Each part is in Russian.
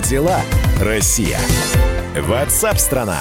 Дела, Россия? Ватсап-страна!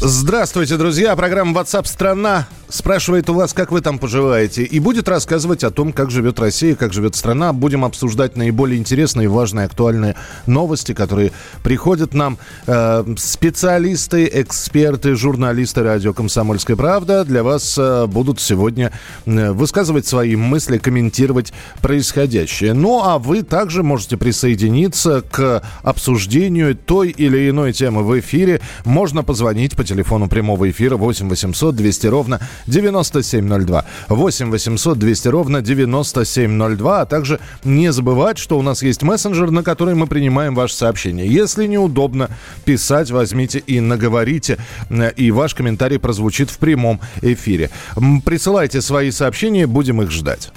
Здравствуйте, друзья. Программа WhatsApp страна спрашивает у вас, как вы там поживаете, и будет рассказывать о том, как живет Россия, как живет страна. Будем обсуждать наиболее интересные, важные, актуальные новости, которые приходят нам. Э, специалисты, эксперты, журналисты радио «Комсомольская правда» для вас э, будут сегодня э, высказывать свои мысли, комментировать происходящее. Ну, а вы также можете присоединиться к обсуждению той или иной темы в эфире. Можно позвонить по телефону прямого эфира 8 800 200 ровно 9702. 8 800 200 ровно 9702. А также не забывать, что у нас есть мессенджер, на который мы принимаем ваше сообщение. Если неудобно писать, возьмите и наговорите, и ваш комментарий прозвучит в прямом эфире. Присылайте свои сообщения, будем их ждать.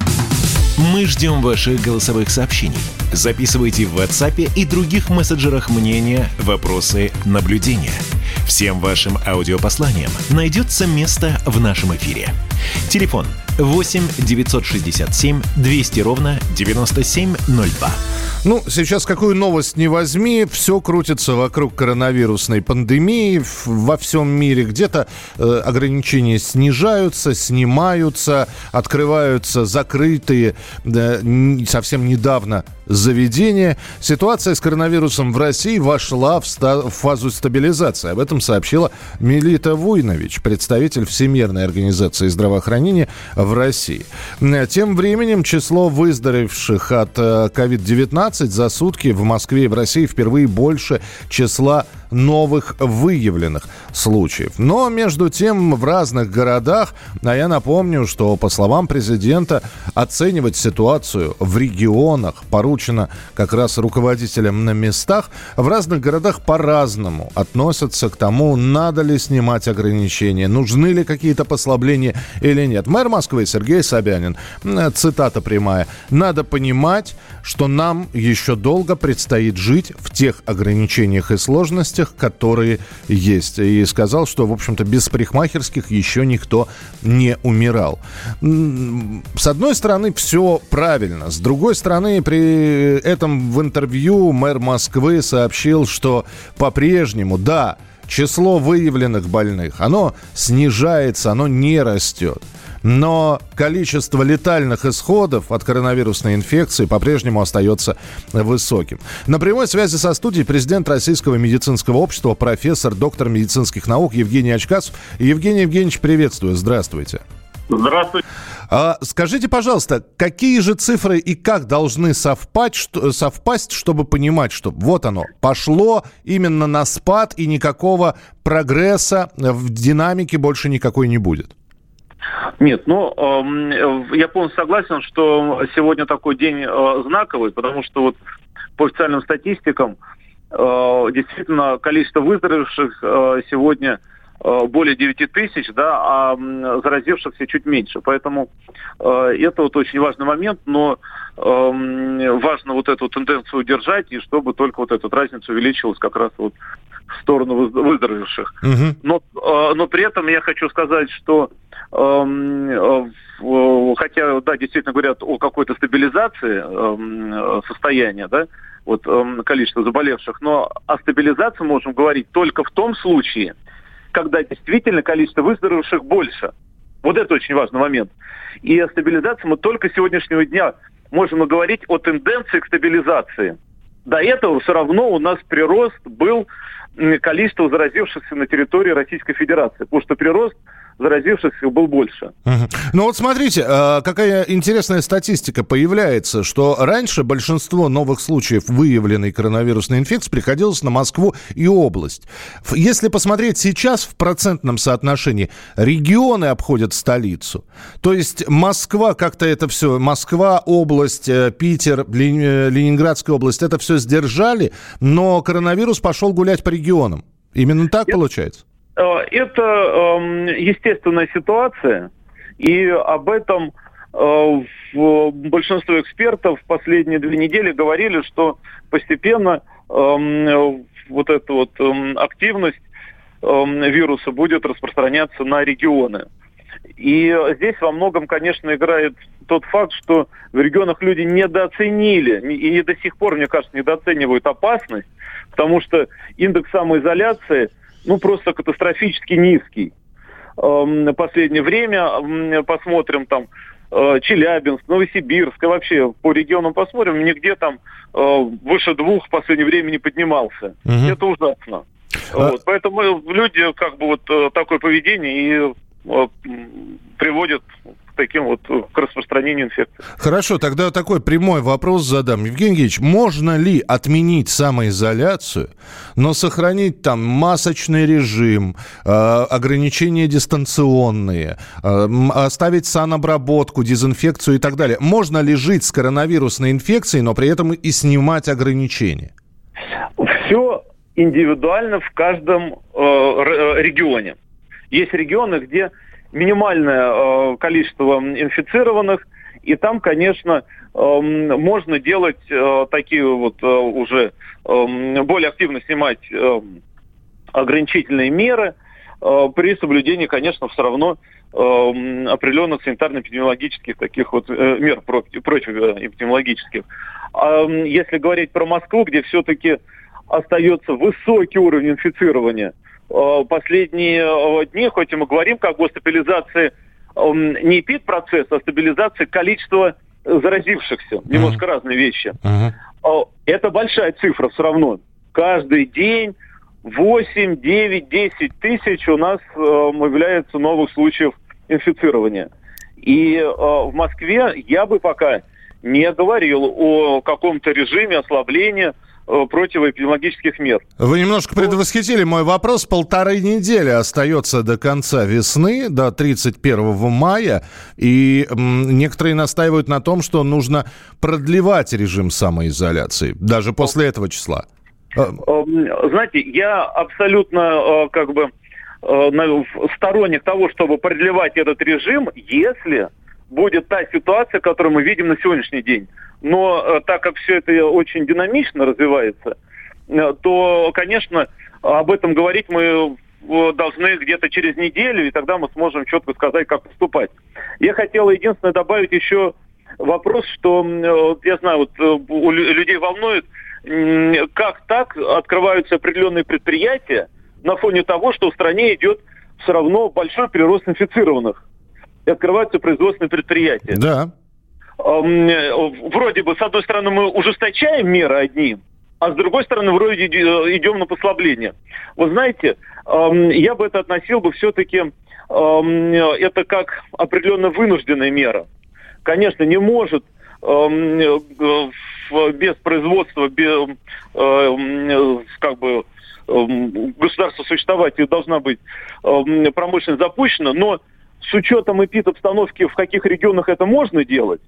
Мы ждем ваших голосовых сообщений. Записывайте в WhatsApp и других мессенджерах мнения, вопросы, наблюдения – Всем вашим аудиопосланиям найдется место в нашем эфире. Телефон 8 967 200 ровно 9702. Ну, сейчас какую новость не возьми, все крутится вокруг коронавирусной пандемии во всем мире. Где-то э, ограничения снижаются, снимаются, открываются закрытые э, совсем недавно заведения. Ситуация с коронавирусом в России вошла в, ста- в фазу стабилизации. Об этом сообщила Мелита Вуйнович, представитель Всемирной организации здравоохранения в России. Тем временем число выздоровевших от COVID-19 э, за сутки в Москве и в России впервые больше числа новых выявленных случаев. Но между тем в разных городах, а я напомню, что по словам президента, оценивать ситуацию в регионах поручено как раз руководителям на местах, в разных городах по-разному относятся к тому, надо ли снимать ограничения, нужны ли какие-то послабления или нет. Мэр Москвы Сергей Собянин, цитата прямая, «Надо понимать, что нам еще долго предстоит жить в тех ограничениях и сложностях, этих, которые есть. И сказал, что, в общем-то, без парикмахерских еще никто не умирал. С одной стороны, все правильно. С другой стороны, при этом в интервью мэр Москвы сообщил, что по-прежнему, да, число выявленных больных, оно снижается, оно не растет но количество летальных исходов от коронавирусной инфекции по-прежнему остается высоким. На прямой связи со студией президент Российского медицинского общества, профессор, доктор медицинских наук Евгений Очкасов. Евгений Евгеньевич, приветствую. Здравствуйте. Здравствуйте. А, скажите, пожалуйста, какие же цифры и как должны совпасть, что, совпасть, чтобы понимать, что вот оно, пошло именно на спад и никакого прогресса в динамике больше никакой не будет? Нет, ну, э, я полностью согласен, что сегодня такой день э, знаковый, потому что вот по официальным статистикам э, действительно количество выздоровевших сегодня более 9 тысяч, да, а заразившихся чуть меньше. Поэтому это вот очень важный момент, но э, важно вот эту тенденцию удержать, и чтобы только вот эта разница увеличилась как раз вот в сторону выздоровевших. Угу. Но, э, но при этом я хочу сказать, что Эм, э, хотя, да, действительно говорят о какой-то стабилизации эм, состояния, да, вот эм, количество заболевших, но о стабилизации можем говорить только в том случае, когда действительно количество выздоровевших больше. Вот это очень важный момент. И о стабилизации мы только сегодняшнего дня можем говорить о тенденции к стабилизации. До этого все равно у нас прирост был количество заразившихся на территории Российской Федерации, потому что прирост заразившихся был больше. Угу. Ну вот смотрите, а, какая интересная статистика появляется, что раньше большинство новых случаев выявленной коронавирусной инфекции приходилось на Москву и область. Если посмотреть сейчас в процентном соотношении, регионы обходят столицу. То есть Москва как-то это все, Москва, область, э, Питер, э, Ленинградская область, это все сдержали, но коронавирус пошел гулять по регионам. Именно так Нет. получается? Э, это эм, естественная ситуация, и об этом э, большинство экспертов последние две недели говорили, что постепенно эм, вот эта вот эм, активность вируса будет распространяться на регионы. И здесь во многом, конечно, играет тот факт, что в регионах люди недооценили и не до сих пор, мне кажется, недооценивают опасность, потому что индекс самоизоляции, ну, просто катастрофически низкий. Эм, последнее время посмотрим там э, Челябинск, Новосибирск, и вообще по регионам посмотрим, нигде там э, выше двух в последнее время не поднимался. Угу. Это ужасно. А... Вот, поэтому люди как бы вот э, такое поведение и приводит таким вот к распространению инфекции. Хорошо, тогда такой прямой вопрос задам. Евгений Евгеньевич, можно ли отменить самоизоляцию, но сохранить там масочный режим, э, ограничения дистанционные, э, оставить санобработку, дезинфекцию и так далее? Можно ли жить с коронавирусной инфекцией, но при этом и снимать ограничения? Все индивидуально в каждом э, регионе. Есть регионы, где минимальное э, количество инфицированных, и там, конечно, э, можно делать э, такие вот э, уже э, более активно снимать э, ограничительные меры при соблюдении, конечно, все равно определенных санитарно-эпидемиологических таких вот мер против, эпидемиологических. А если говорить про Москву, где все-таки остается высокий уровень инфицирования, последние э, дни, хоть и мы говорим как бы о стабилизации эм, не эпид-процесса, а стабилизации количества заразившихся. Uh-huh. Немножко разные вещи. Uh-huh. Это большая цифра все равно. Каждый день 8, 9, 10 тысяч у нас появляется новых случаев инфицирования. И в Москве я бы пока не говорил о каком-то режиме ослабления Э, противоэпидемиологических мер. Вы немножко предвосхитили мой вопрос. Полторы недели остается до конца весны, до 31 мая. И некоторые настаивают на том, что нужно продлевать режим самоизоляции, даже после этого числа. Э, эм, знаете, я абсолютно э, как бы сторонник того, чтобы продлевать этот режим, если будет та ситуация, которую мы видим на сегодняшний день. Но э, так как все это очень динамично развивается, э, то, конечно, об этом говорить мы э, должны где-то через неделю, и тогда мы сможем четко сказать, как поступать. Я хотел единственное добавить еще вопрос, что я знаю, вот у людей волнует, как так открываются определенные предприятия на фоне того, что в стране идет все равно большой прирост инфицированных. И открываются производственные предприятия. Да. Э, вроде бы, с одной стороны, мы ужесточаем меры одни, а с другой стороны, вроде идем на послабление. Вы знаете, я бы это относил бы все-таки, это как определенно вынужденная мера. Конечно, не может э, без производства, без, как бы, государство существовать и должна быть промышленность запущена, но с учетом эпид-обстановки, в каких регионах это можно делать,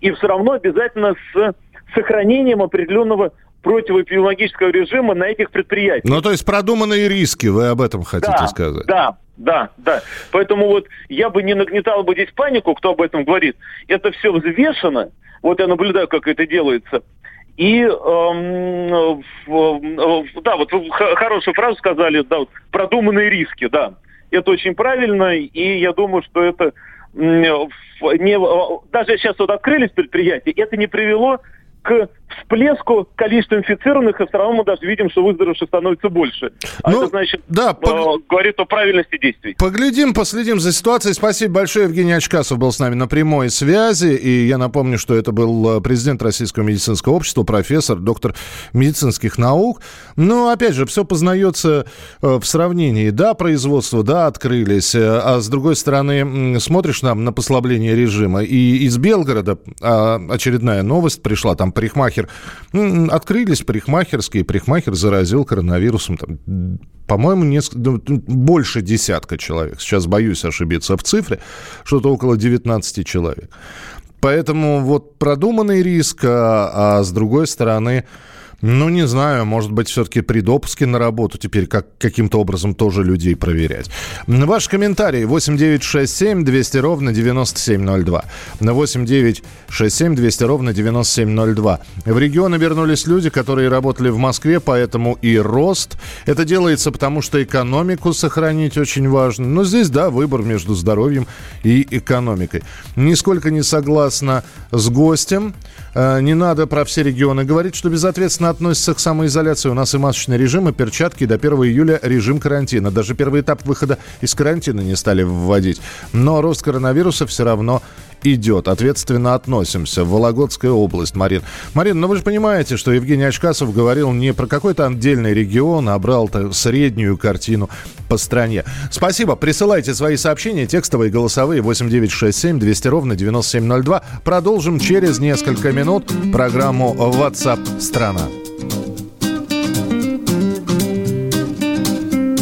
и все равно обязательно с сохранением определенного противоэпидемиологического режима на этих предприятиях. Ну, то есть продуманные риски, вы об этом хотите да, сказать? Да, да, да. Поэтому вот я бы не нагнетал бы здесь панику, кто об этом говорит. Это все взвешено. Вот я наблюдаю, как это делается. И эм, э, да, вот вы хорошую фразу сказали, да, вот, продуманные риски, да. Это очень правильно, и я думаю, что это не, даже сейчас вот открылись предприятия, это не привело к всплеску количества инфицированных, и все равно мы даже видим, что выздоровевших становится больше. А ну, это, значит, да, пог... Э, говорит о правильности действий. Поглядим, последим за ситуацией. Спасибо большое. Евгений Очкасов был с нами на прямой связи. И я напомню, что это был э, президент Российского медицинского общества, профессор, доктор медицинских наук. Но, опять же, все познается э, в сравнении. Да, производство, да, открылись. А с другой стороны, смотришь нам на послабление режима. И из Белгорода а, очередная новость пришла. Там парикмахер. Открылись парикмахерские, парикмахер заразил коронавирусом. Там, по-моему, несколько, ну, больше десятка человек. Сейчас боюсь ошибиться в цифре. Что-то около 19 человек. Поэтому вот продуманный риск, а, а с другой стороны, Ну, не знаю, может быть, все-таки при допуске на работу теперь как, каким-то образом тоже людей проверять. Ваш комментарий 8967 200 ровно 9702. На 8967 200 ровно 9702. В регионы вернулись люди, которые работали в Москве, поэтому и рост. Это делается потому, что экономику сохранить очень важно. Но здесь, да, выбор между здоровьем и экономикой. Нисколько не согласна с гостем. Э, не надо про все регионы говорить, что безответственно относится к самоизоляции. У нас и масочный режим, и перчатки. До 1 июля режим карантина. Даже первый этап выхода из карантина не стали вводить. Но рост коронавируса все равно идет. Ответственно относимся. Вологодская область, Марин. Марин, ну вы же понимаете, что Евгений Очкасов говорил не про какой-то отдельный регион, а брал среднюю картину по стране. Спасибо. Присылайте свои сообщения, текстовые, голосовые, 8967 200 ровно 9702. Продолжим через несколько минут программу WhatsApp страна.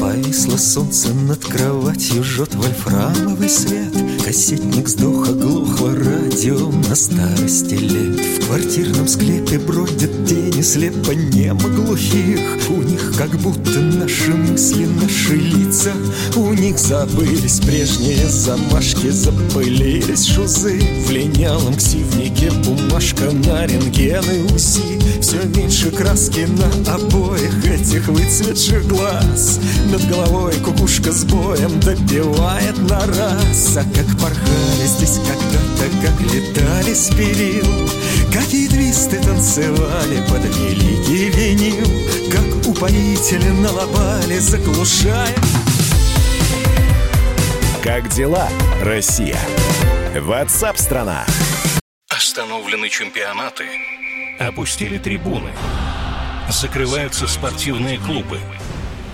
Повисло солнце над кроватью, жжет вольфрамовый свет Кассетник сдох, оглохло радио на старости лет. В квартирном склепе бродят тени слепо немо глухих. У них как будто наши мысли, наши лица. У них забылись прежние замашки, запылились шузы. В линялом ксивнике бумажка на рентгены УСИ Все меньше краски на обоих этих выцветших глаз. Над головой кукушка с боем добивает на раз. А как порхали здесь когда-то, как летали с перил. Какие твисты танцевали под великий винил Как упоители налобали, заглушая. Как дела, Россия? Ватсап-страна! Остановлены чемпионаты, опустили трибуны, закрываются спортивные клубы,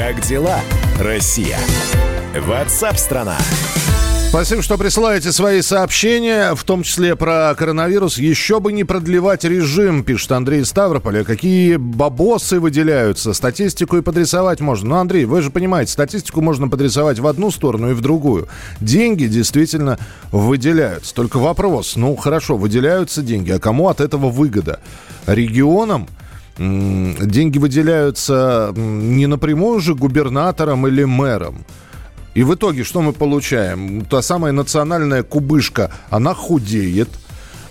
Как дела, Россия? Ватсап-страна! Спасибо, что присылаете свои сообщения, в том числе про коронавирус. Еще бы не продлевать режим, пишет Андрей Ставрополя. Какие бабосы выделяются. Статистику и подрисовать можно. Ну, Андрей, вы же понимаете, статистику можно подрисовать в одну сторону и в другую. Деньги действительно выделяются. Только вопрос, ну хорошо, выделяются деньги, а кому от этого выгода? Регионам – деньги выделяются не напрямую же губернатором или мэром. И в итоге что мы получаем? Та самая национальная кубышка, она худеет –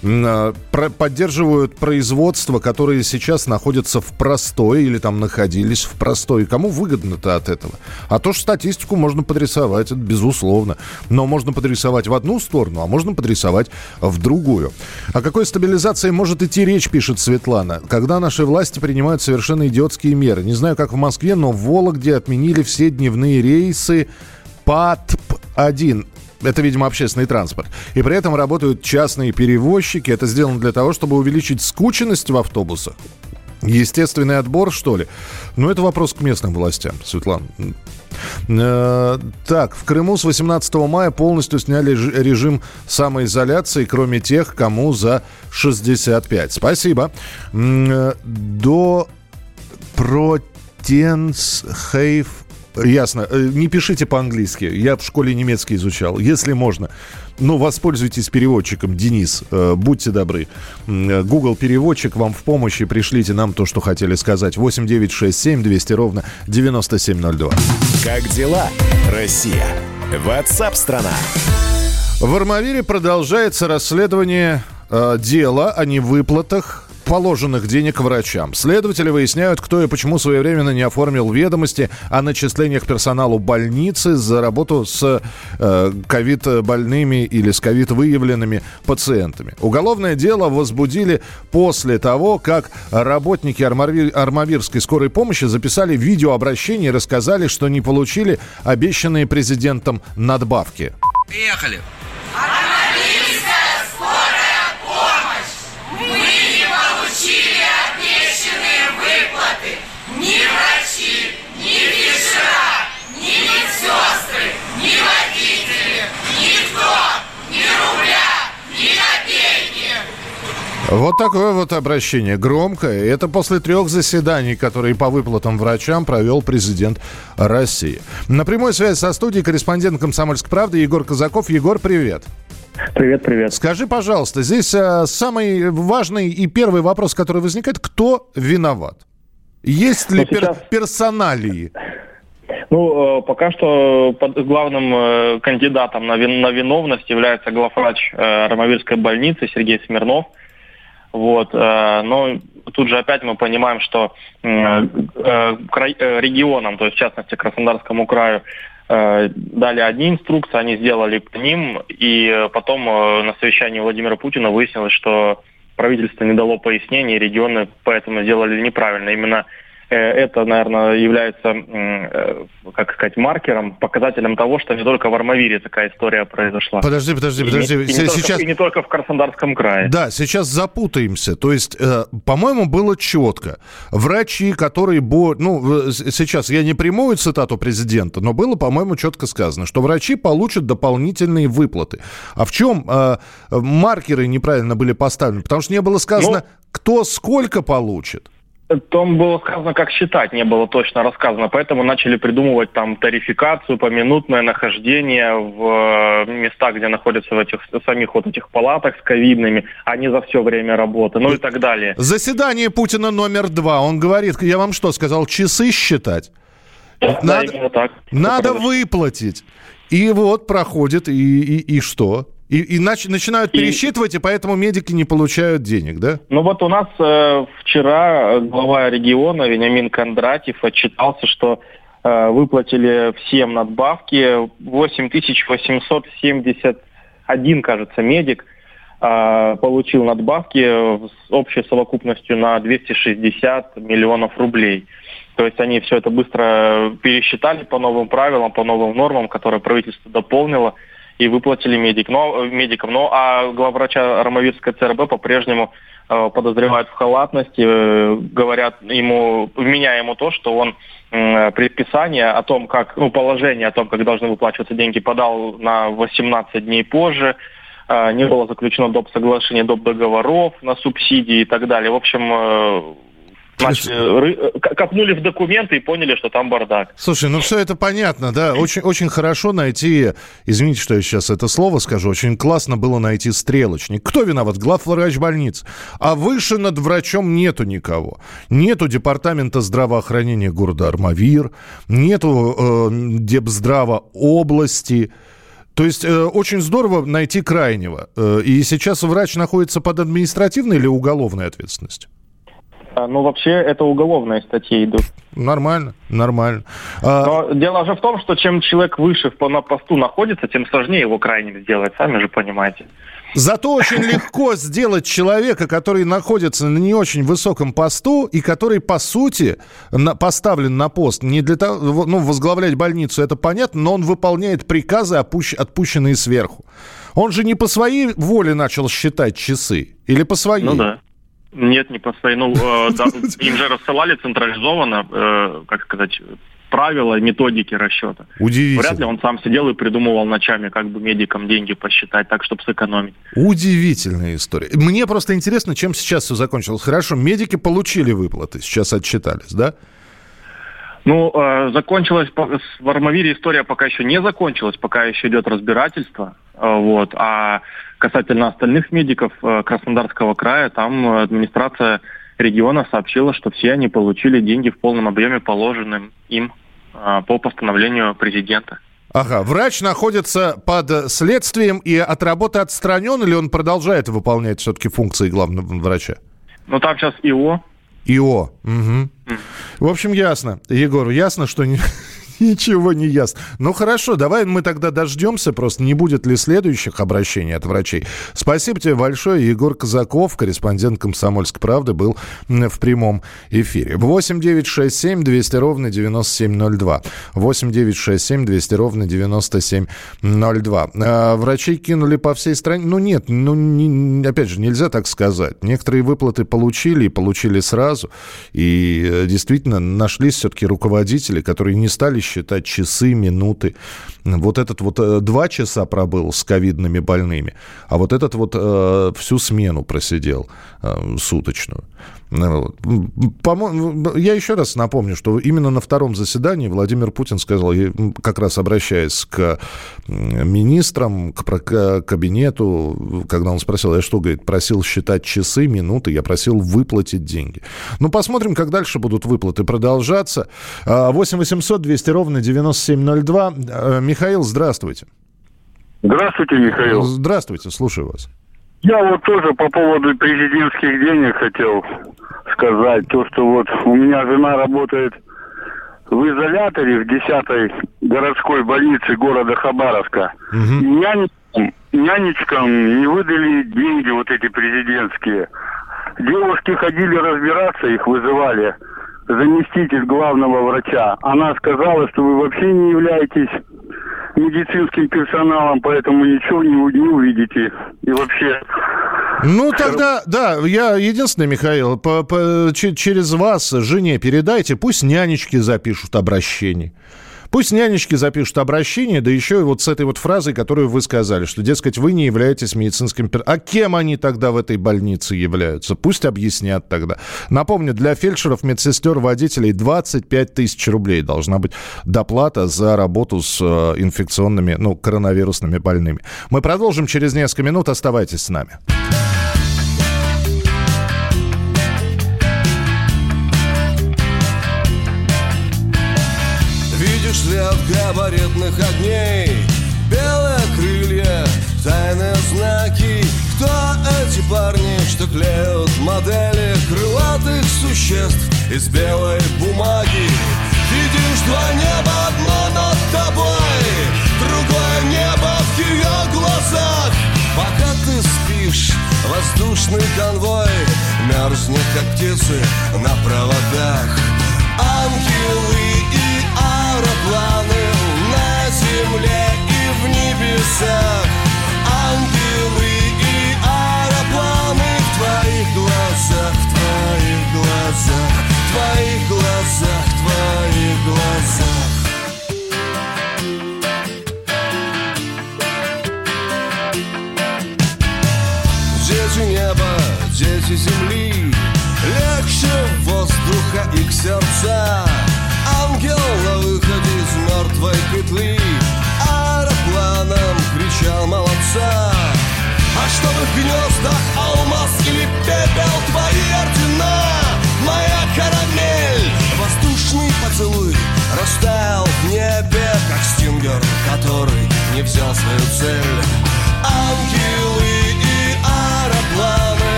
поддерживают производства, которые сейчас находятся в простой или там находились в простой. Кому выгодно-то от этого? А то, что статистику можно подрисовать, это безусловно. Но можно подрисовать в одну сторону, а можно подрисовать в другую. О какой стабилизации может идти речь, пишет Светлана, когда наши власти принимают совершенно идиотские меры. Не знаю, как в Москве, но в Вологде отменили все дневные рейсы ПАТП-1 это, видимо, общественный транспорт. И при этом работают частные перевозчики. Это сделано для того, чтобы увеличить скученность в автобусах. Естественный отбор, что ли? Ну, это вопрос к местным властям, Светлана. Э, так, в Крыму с 18 мая полностью сняли режим самоизоляции, кроме тех, кому за 65. Спасибо. Э, до Протенсхейф Ясно. Э, не пишите по-английски. Я в школе немецкий изучал. Если можно, ну, воспользуйтесь переводчиком, Денис. Э, будьте добры. Э, Google переводчик вам в помощь и пришлите нам то, что хотели сказать. 8 9 6 7 200 ровно 9702. Как дела, Россия? Ватсап-страна! В Армавире продолжается расследование э, дела о невыплатах положенных денег врачам. Следователи выясняют, кто и почему своевременно не оформил ведомости о начислениях персоналу больницы за работу с э, ковид-больными или с ковид-выявленными пациентами. Уголовное дело возбудили после того, как работники Армавир, Армавирской скорой помощи записали видеообращение и рассказали, что не получили обещанные президентом надбавки. Поехали! Вот такое вот обращение. Громкое. Это после трех заседаний, которые по выплатам врачам провел президент России. На прямой связи со студией корреспондент «Комсомольской правды» Егор Казаков. Егор, привет. Привет, привет. Скажи, пожалуйста, здесь а, самый важный и первый вопрос, который возникает, кто виноват? Есть ли ну, сейчас... пер- персоналии? Ну, э, пока что главным э, кандидатом на, вин, на виновность является главврач э, Ромовирской больницы Сергей Смирнов – вот, э, но тут же опять мы понимаем, что э, э, регионам, то есть в частности Краснодарскому краю, дали одни инструкции, они сделали по ним, и потом на совещании Владимира Путина выяснилось, что правительство не дало пояснений, регионы поэтому сделали неправильно. Именно это, наверное, является, э, как сказать, маркером, показателем того, что не только в Армавире такая история произошла. Подожди, подожди, подожди. И, и, не, сейчас... только, и не только в Краснодарском крае. Да, сейчас запутаемся. То есть, э, по-моему, было четко. Врачи, которые... Бо... Ну, сейчас я не прямую цитату президента, но было, по-моему, четко сказано, что врачи получат дополнительные выплаты. А в чем э, маркеры неправильно были поставлены? Потому что не было сказано, ну... кто сколько получит. Там было сказано, как считать, не было точно рассказано, поэтому начали придумывать там тарификацию, поминутное нахождение в э, местах, где находятся в этих самих вот этих палатах с ковидными, а не за все время работы, ну и так далее. Заседание Путина номер два. Он говорит, я вам что сказал, часы считать? Да, надо, так. Надо выплатить. И вот проходит, и, и, и что? И, и нач, начинают и... пересчитывать, и поэтому медики не получают денег, да? Ну вот у нас э, вчера глава региона Вениамин Кондратьев отчитался, что э, выплатили всем надбавки 8871, кажется, медик э, получил надбавки с общей совокупностью на 260 миллионов рублей. То есть они все это быстро пересчитали по новым правилам, по новым нормам, которые правительство дополнило – и выплатили медик, но, э, медикам. Ну а главврача Ромовирской ЦРБ по-прежнему э, подозревают в халатности, э, говорят ему, вменяя ему то, что он э, предписание о том, как, ну, положение о том, как должны выплачиваться деньги, подал на 18 дней позже, э, не было заключено доп. соглашения, доп. договоров на субсидии и так далее. В общем, э, Начали, э, копнули в документы и поняли, что там бардак. Слушай, ну все это понятно, да. Очень, очень хорошо найти, извините, что я сейчас это слово скажу, очень классно было найти стрелочник. Кто виноват? Главврач больницы. А выше над врачом нету никого. Нету департамента здравоохранения города Армавир, нету э, Депздрава области. То есть э, очень здорово найти крайнего. Э, и сейчас врач находится под административной или уголовной ответственностью? А, ну, вообще, это уголовные статьи идут. Нормально, нормально. А... Но дело же в том, что чем человек выше на посту находится, тем сложнее его крайним сделать, сами же понимаете. Зато очень легко сделать человека, который находится на не очень высоком посту и который, по сути, на, поставлен на пост не для того, ну, возглавлять больницу, это понятно, но он выполняет приказы, опущ, отпущенные сверху. Он же не по своей воле начал считать часы или по своей? Ну да. Нет, не постоянно. Ну, э, да, им же рассылали централизованно, э, как сказать, правила, методики расчета. Удивительно. Вряд ли он сам сидел и придумывал ночами, как бы медикам деньги посчитать, так, чтобы сэкономить. Удивительная история. Мне просто интересно, чем сейчас все закончилось. Хорошо, медики получили выплаты, сейчас отчитались, да? Ну, э, закончилась, в Армавире история пока еще не закончилась, пока еще идет разбирательство. Э, вот. А касательно остальных медиков э, Краснодарского края, там администрация региона сообщила, что все они получили деньги в полном объеме, положенным им э, по постановлению президента. Ага, врач находится под следствием и от работы отстранен, или он продолжает выполнять все-таки функции главного врача? Ну, там сейчас ИО. ИО. Угу. В общем, ясно. Егор, ясно, что не, Ничего не ясно. Ну хорошо, давай мы тогда дождемся, просто не будет ли следующих обращений от врачей. Спасибо тебе большое. Егор Казаков, корреспондент «Комсомольской правды», был в прямом эфире. 8 9 6 7 200 ровно 9702. 8 9 6 7 200 ровно 9702. А, врачей кинули по всей стране. Ну нет, ну не, опять же, нельзя так сказать. Некоторые выплаты получили и получили сразу. И э, действительно нашлись все-таки руководители, которые не стали считать часы, минуты. Вот этот вот э, два часа пробыл с ковидными больными, а вот этот вот э, всю смену просидел э, суточную. Ну, я еще раз напомню, что именно на втором заседании Владимир Путин сказал, как раз обращаясь к министрам, к кабинету, когда он спросил, я что, говорит, просил считать часы, минуты, я просил выплатить деньги. Ну, посмотрим, как дальше будут выплаты продолжаться. 8 800 200 ровно 9702. Э, Михаил, здравствуйте. Здравствуйте, Михаил. Здравствуйте, слушаю вас. Я вот тоже по поводу президентских денег хотел сказать. То, что вот у меня жена работает в изоляторе в 10-й городской больнице города Хабаровска. Угу. Нянечкам, нянечкам не выдали деньги вот эти президентские. Девушки ходили разбираться, их вызывали заместитель главного врача. Она сказала, что вы вообще не являетесь медицинским персоналом, поэтому ничего не, не увидите. И вообще... Ну, тогда, да, я единственный, Михаил, по, по, через вас жене передайте, пусть нянечки запишут обращение. Пусть нянечки запишут обращение, да еще и вот с этой вот фразой, которую вы сказали, что, дескать, вы не являетесь медицинским... А кем они тогда в этой больнице являются? Пусть объяснят тогда. Напомню, для фельдшеров, медсестер, водителей 25 тысяч рублей должна быть доплата за работу с э, инфекционными, ну, коронавирусными больными. Мы продолжим через несколько минут. Оставайтесь с нами. Свет габаритных огней. Белые крылья, тайные знаки. Кто эти парни, что клеют модели Крылатых существ из белой бумаги? Видишь два неба, одно над тобой Другое небо в ее глазах. Пока ты спишь, воздушный конвой Мерзнет, как птицы на проводах. Ангелы аэропланы на земле и в небесах. Ангелы и аэропланы в твоих глазах, в твоих глазах В твоих глазах, в твоих глазах. Дети неба, дети земли Легче воздуха их сердца мертвой петли Аэропланом кричал молодца. А что в гнездах алмаз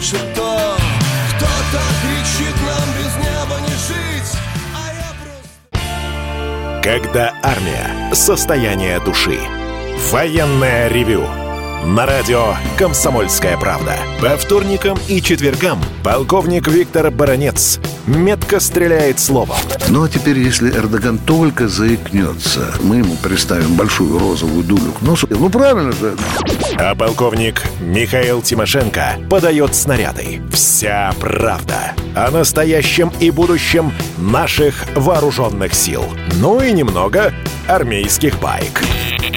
в решето Кто-то кричит нам без неба не жить когда армия. Состояние души. Военное ревю. На радио «Комсомольская правда». По вторникам и четвергам полковник Виктор Баранец метко стреляет словом. Ну а теперь, если Эрдоган только заикнется, мы ему представим большую розовую дулю к носу. Ну правильно же. А полковник Михаил Тимошенко подает снаряды. Вся правда о настоящем и будущем наших вооруженных сил. Ну и немного армейских байк.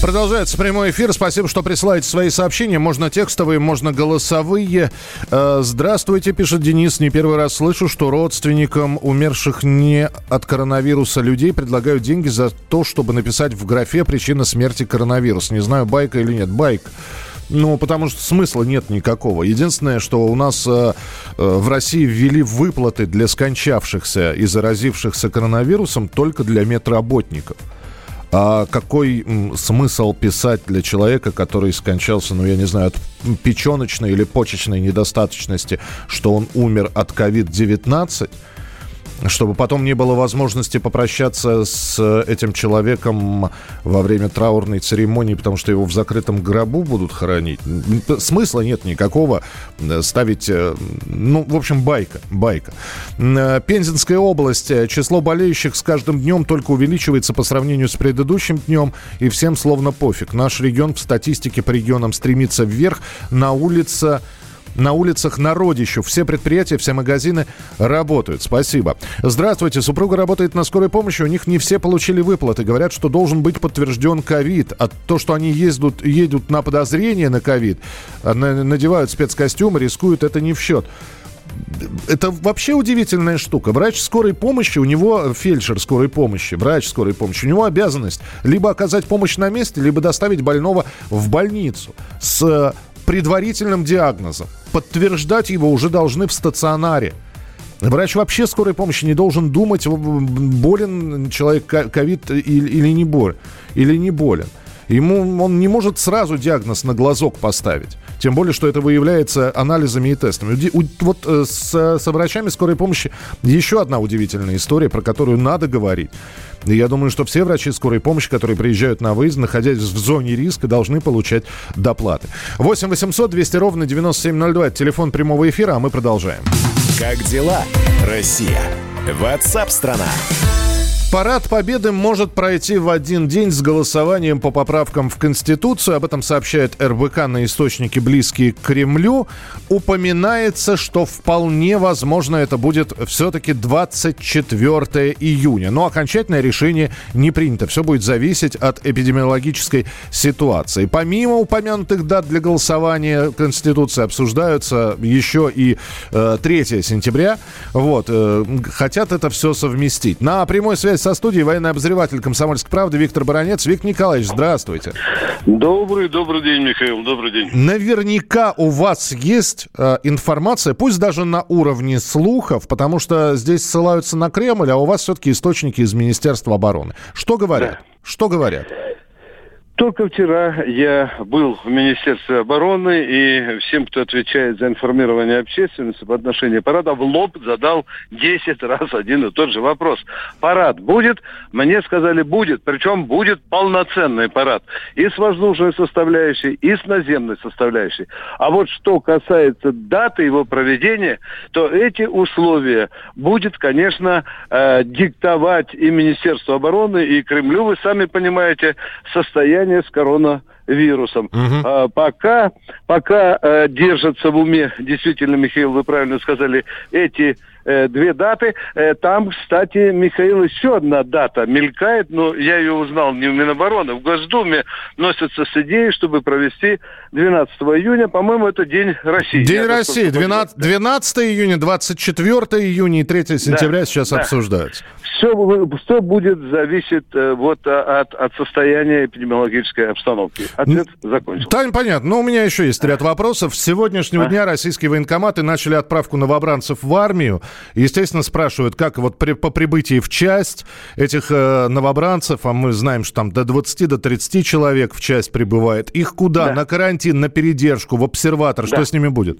Продолжается прямой эфир. Спасибо, что присылаете свои сообщения. Можно текстовые, можно голосовые. Э, Здравствуйте, пишет Денис. Не первый раз слышу, что родственникам умерших не от коронавируса людей предлагают деньги за то, чтобы написать в графе причина смерти коронавирус. Не знаю, байка или нет. Байк. Ну, потому что смысла нет никакого. Единственное, что у нас э, э, в России ввели выплаты для скончавшихся и заразившихся коронавирусом только для медработников. А какой смысл писать для человека, который скончался, ну, я не знаю, от печеночной или почечной недостаточности, что он умер от COVID-19, чтобы потом не было возможности попрощаться с этим человеком во время траурной церемонии, потому что его в закрытом гробу будут хоронить. Смысла нет никакого э, ставить... э, Ну, в общем, байка, байка. Э, Пензенская область. э, Число болеющих с каждым днем только увеличивается по сравнению с предыдущим днем, и всем словно пофиг. Наш регион в статистике по регионам стремится вверх. На улице на улицах народищу. Все предприятия, все магазины работают. Спасибо. Здравствуйте. Супруга работает на скорой помощи. У них не все получили выплаты. Говорят, что должен быть подтвержден ковид. А то, что они ездят, едут на подозрение на ковид, а на- надевают спецкостюмы, рискуют, это не в счет. Это вообще удивительная штука. Врач скорой помощи, у него фельдшер скорой помощи, врач скорой помощи, у него обязанность либо оказать помощь на месте, либо доставить больного в больницу с э, предварительным диагнозом. Подтверждать его уже должны в стационаре. Врач вообще скорой помощи не должен думать, болен человек ко- ковид или, не болен. Или не болен. Ему он не может сразу диагноз на глазок поставить. Тем более, что это выявляется анализами и тестами. Вот э, с, со врачами скорой помощи еще одна удивительная история, про которую надо говорить. И я думаю, что все врачи скорой помощи, которые приезжают на выезд, находясь в зоне риска, должны получать доплаты. 8 800 200 ровно 9702. Это телефон прямого эфира, а мы продолжаем. Как дела, Россия? Ватсап-страна! Парад Победы может пройти в один день с голосованием по поправкам в Конституцию. Об этом сообщает РБК на источники, близкие к Кремлю. Упоминается, что вполне возможно это будет все-таки 24 июня. Но окончательное решение не принято. Все будет зависеть от эпидемиологической ситуации. Помимо упомянутых дат для голосования Конституции обсуждаются еще и э, 3 сентября. Вот, э, хотят это все совместить. На прямой связи со студией военный обозреватель «Комсомольской правды» Виктор Баранец. Виктор Николаевич, здравствуйте. Добрый, добрый день, Михаил, добрый день. Наверняка у вас есть э, информация, пусть даже на уровне слухов, потому что здесь ссылаются на Кремль, а у вас все-таки источники из Министерства обороны. Что говорят? Что говорят? Только вчера я был в Министерстве обороны и всем, кто отвечает за информирование общественности по отношению парада, в лоб задал 10 раз один и тот же вопрос. Парад будет? Мне сказали, будет. Причем будет полноценный парад. И с воздушной составляющей, и с наземной составляющей. А вот что касается даты его проведения, то эти условия будет, конечно, э, диктовать и Министерство обороны, и Кремлю. Вы сами понимаете, состояние с коронавирусом. А, пока пока э, держатся в уме, действительно, Михаил, вы правильно сказали, эти две даты. Э, там, кстати, Михаил, еще одна дата мелькает, но я ее узнал не в Минобороны. В Госдуме носятся с идеей, чтобы провести 12 июня. По-моему, это День России. День Я, России. насколько понимаю. 12, 12 июня, 24 июня и 3 сентября сейчас да. обсуждаются. Все, все будет зависеть э, вот а, от, от состояния эпидемиологической обстановки. Ответ закончил. Тань, понятно. Но у меня еще есть ряд вопросов. С сегодняшнего дня российские военкоматы начали отправку новобранцев в армию. Естественно, спрашивают, как вот при- по прибытии в часть этих э, новобранцев, а мы знаем, что там до 20 до 30 человек в часть прибывает, их куда? На карантин? карантин, на передержку, в обсерватор? Да. Что с ними будет?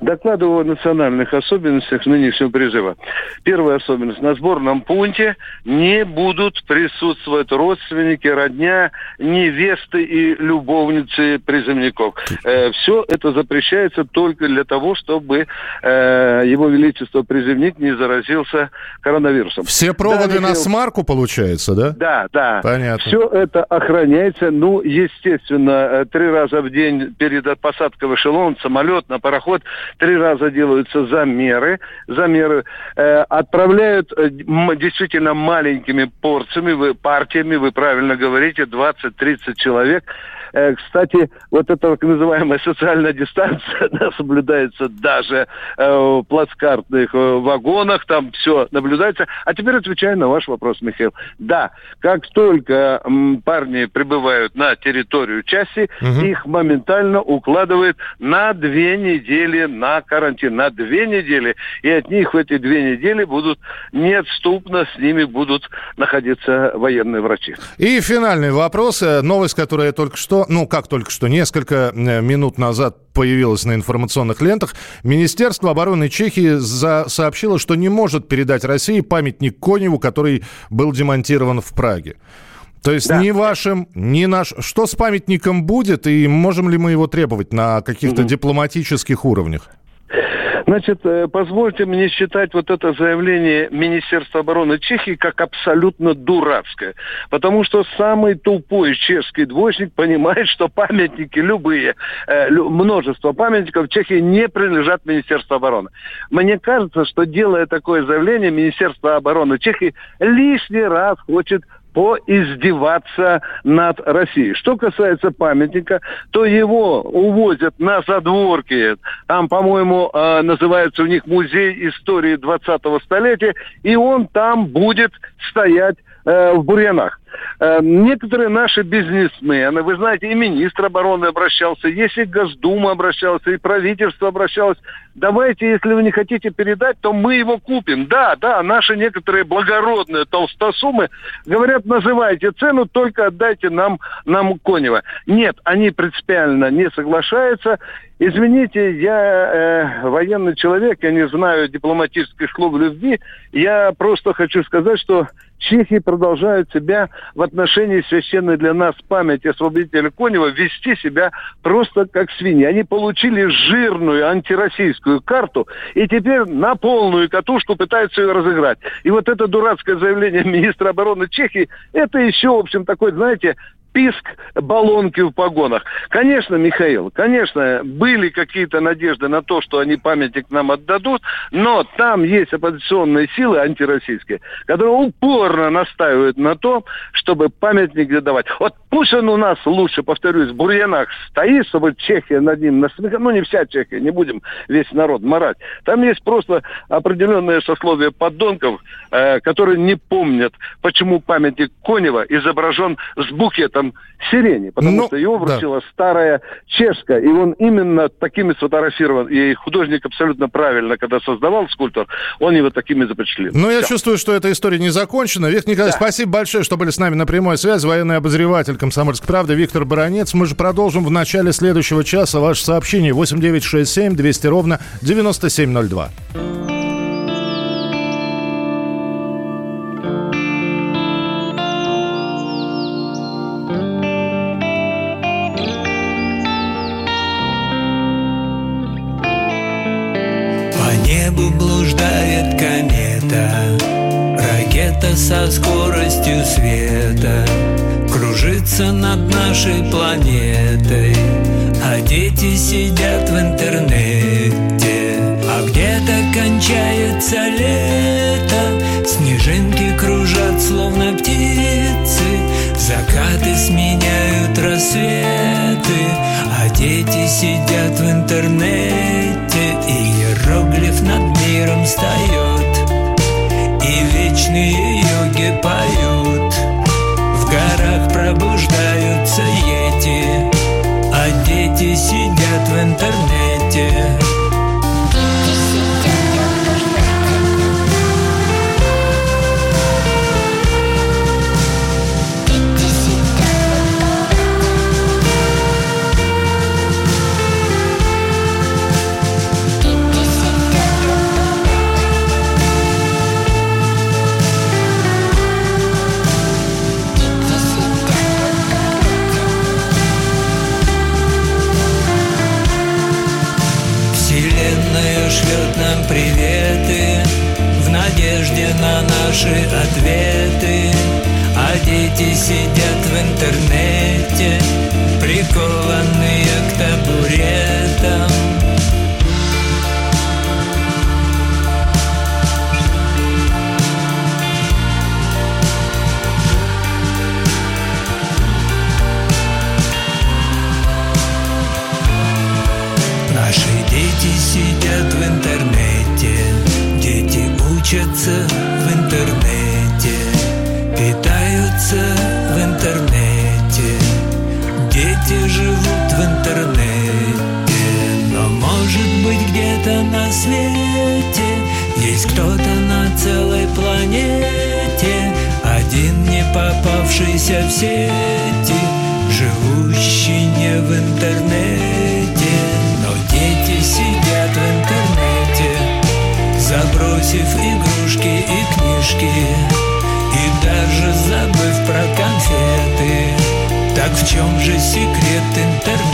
Докладываю о национальных особенностях нынешнего призыва. Первая особенность. На сборном пункте не будут присутствовать родственники, родня, невесты и любовницы призывников. Э, все это запрещается только для того, чтобы э, его величество призывник не заразился коронавирусом. Все проводы да, на смарку, получается, да? Да, да. Понятно. Все это охраняется. Ну, естественно, э, три раза в день перед посадкой в эшелон, самолет, на пароход три раза делаются замеры, замеры э, отправляют э, действительно маленькими порциями, вы, партиями, вы правильно говорите, 20-30 человек. Э, кстати, вот эта так называемая социальная дистанция да, соблюдается даже э, в плацкартных э, вагонах, там все наблюдается. А теперь отвечаю на ваш вопрос, Михаил. Да, как только м, парни прибывают на территорию части, угу. их моментально укладывают на две недели на карантин. На две недели. И от них в эти две недели будут неотступно с ними будут находиться военные врачи. И финальный вопрос. Новость, которая только что ну, как только что, несколько э, минут назад появилась на информационных лентах, Министерство обороны Чехии за... сообщило, что не может передать России памятник Коневу, который был демонтирован в Праге. То есть да. ни вашим, ни наш... Что с памятником будет, и можем ли мы его требовать на каких-то угу. дипломатических уровнях? Значит, э, позвольте мне считать вот это заявление Министерства обороны Чехии как абсолютно дурацкое. Потому что самый тупой чешский двоечник понимает, что памятники любые, э, множество памятников в Чехии не принадлежат Министерству обороны. Мне кажется, что делая такое заявление, Министерство обороны Чехии лишний раз хочет поиздеваться над Россией. Что касается памятника, то его увозят на задворки. Там, по-моему, э, называется у них музей истории 20-го столетия, и он там будет стоять э, в бурьянах. Э, некоторые наши бизнесмены, вы знаете, и министр обороны обращался, есть и Госдума обращался, и правительство обращалось. Давайте, если вы не хотите передать, то мы его купим. Да, да, наши некоторые благородные толстосумы говорят, называйте цену, только отдайте нам, нам Конева. Нет, они принципиально не соглашаются. Извините, я э, военный человек, я не знаю дипломатической школы любви. Я просто хочу сказать, что Чехии продолжают себя в отношении священной для нас памяти освободителя Конева вести себя просто как свиньи. Они получили жирную антироссийскую карту и теперь на полную катушку пытаются ее разыграть. И вот это дурацкое заявление министра обороны Чехии, это еще, в общем, такой, знаете, писк баллонки в погонах. Конечно, Михаил, конечно, были какие-то надежды на то, что они памятник нам отдадут, но там есть оппозиционные силы антироссийские, которые упорно настаивают на том, чтобы памятник задавать. Вот пусть он у нас лучше, повторюсь, в Бурьянах стоит, чтобы Чехия над ним насмехалась. Ну, не вся Чехия, не будем весь народ марать. Там есть просто определенное сословие подонков, э, которые не помнят, почему памятник Конева изображен с букетом там сирени, потому ну, что его вручила да. старая чешка, и он именно такими сфотографирован. И художник абсолютно правильно, когда создавал скульптор, он его такими запечатлел. Ну, я чувствую, что эта история не закончена. Виктор Николаевич, да. спасибо большое, что были с нами на прямой связи. Военный обозреватель «Комсомольской правды» Виктор Баранец. Мы же продолжим в начале следующего часа ваше сообщение 8967 200 ровно 9702. Со скоростью света Кружится над нашей планетой. А дети сидят в интернете. А где-то кончается лето. Снежинки кружат, словно птицы. Закаты сменяют рассветы. А дети сидят в интернете иероглиф над миром встает И вечные йоги поют. В горах пробуждаются ети А дети сидят в интернете чем же секрет интернета?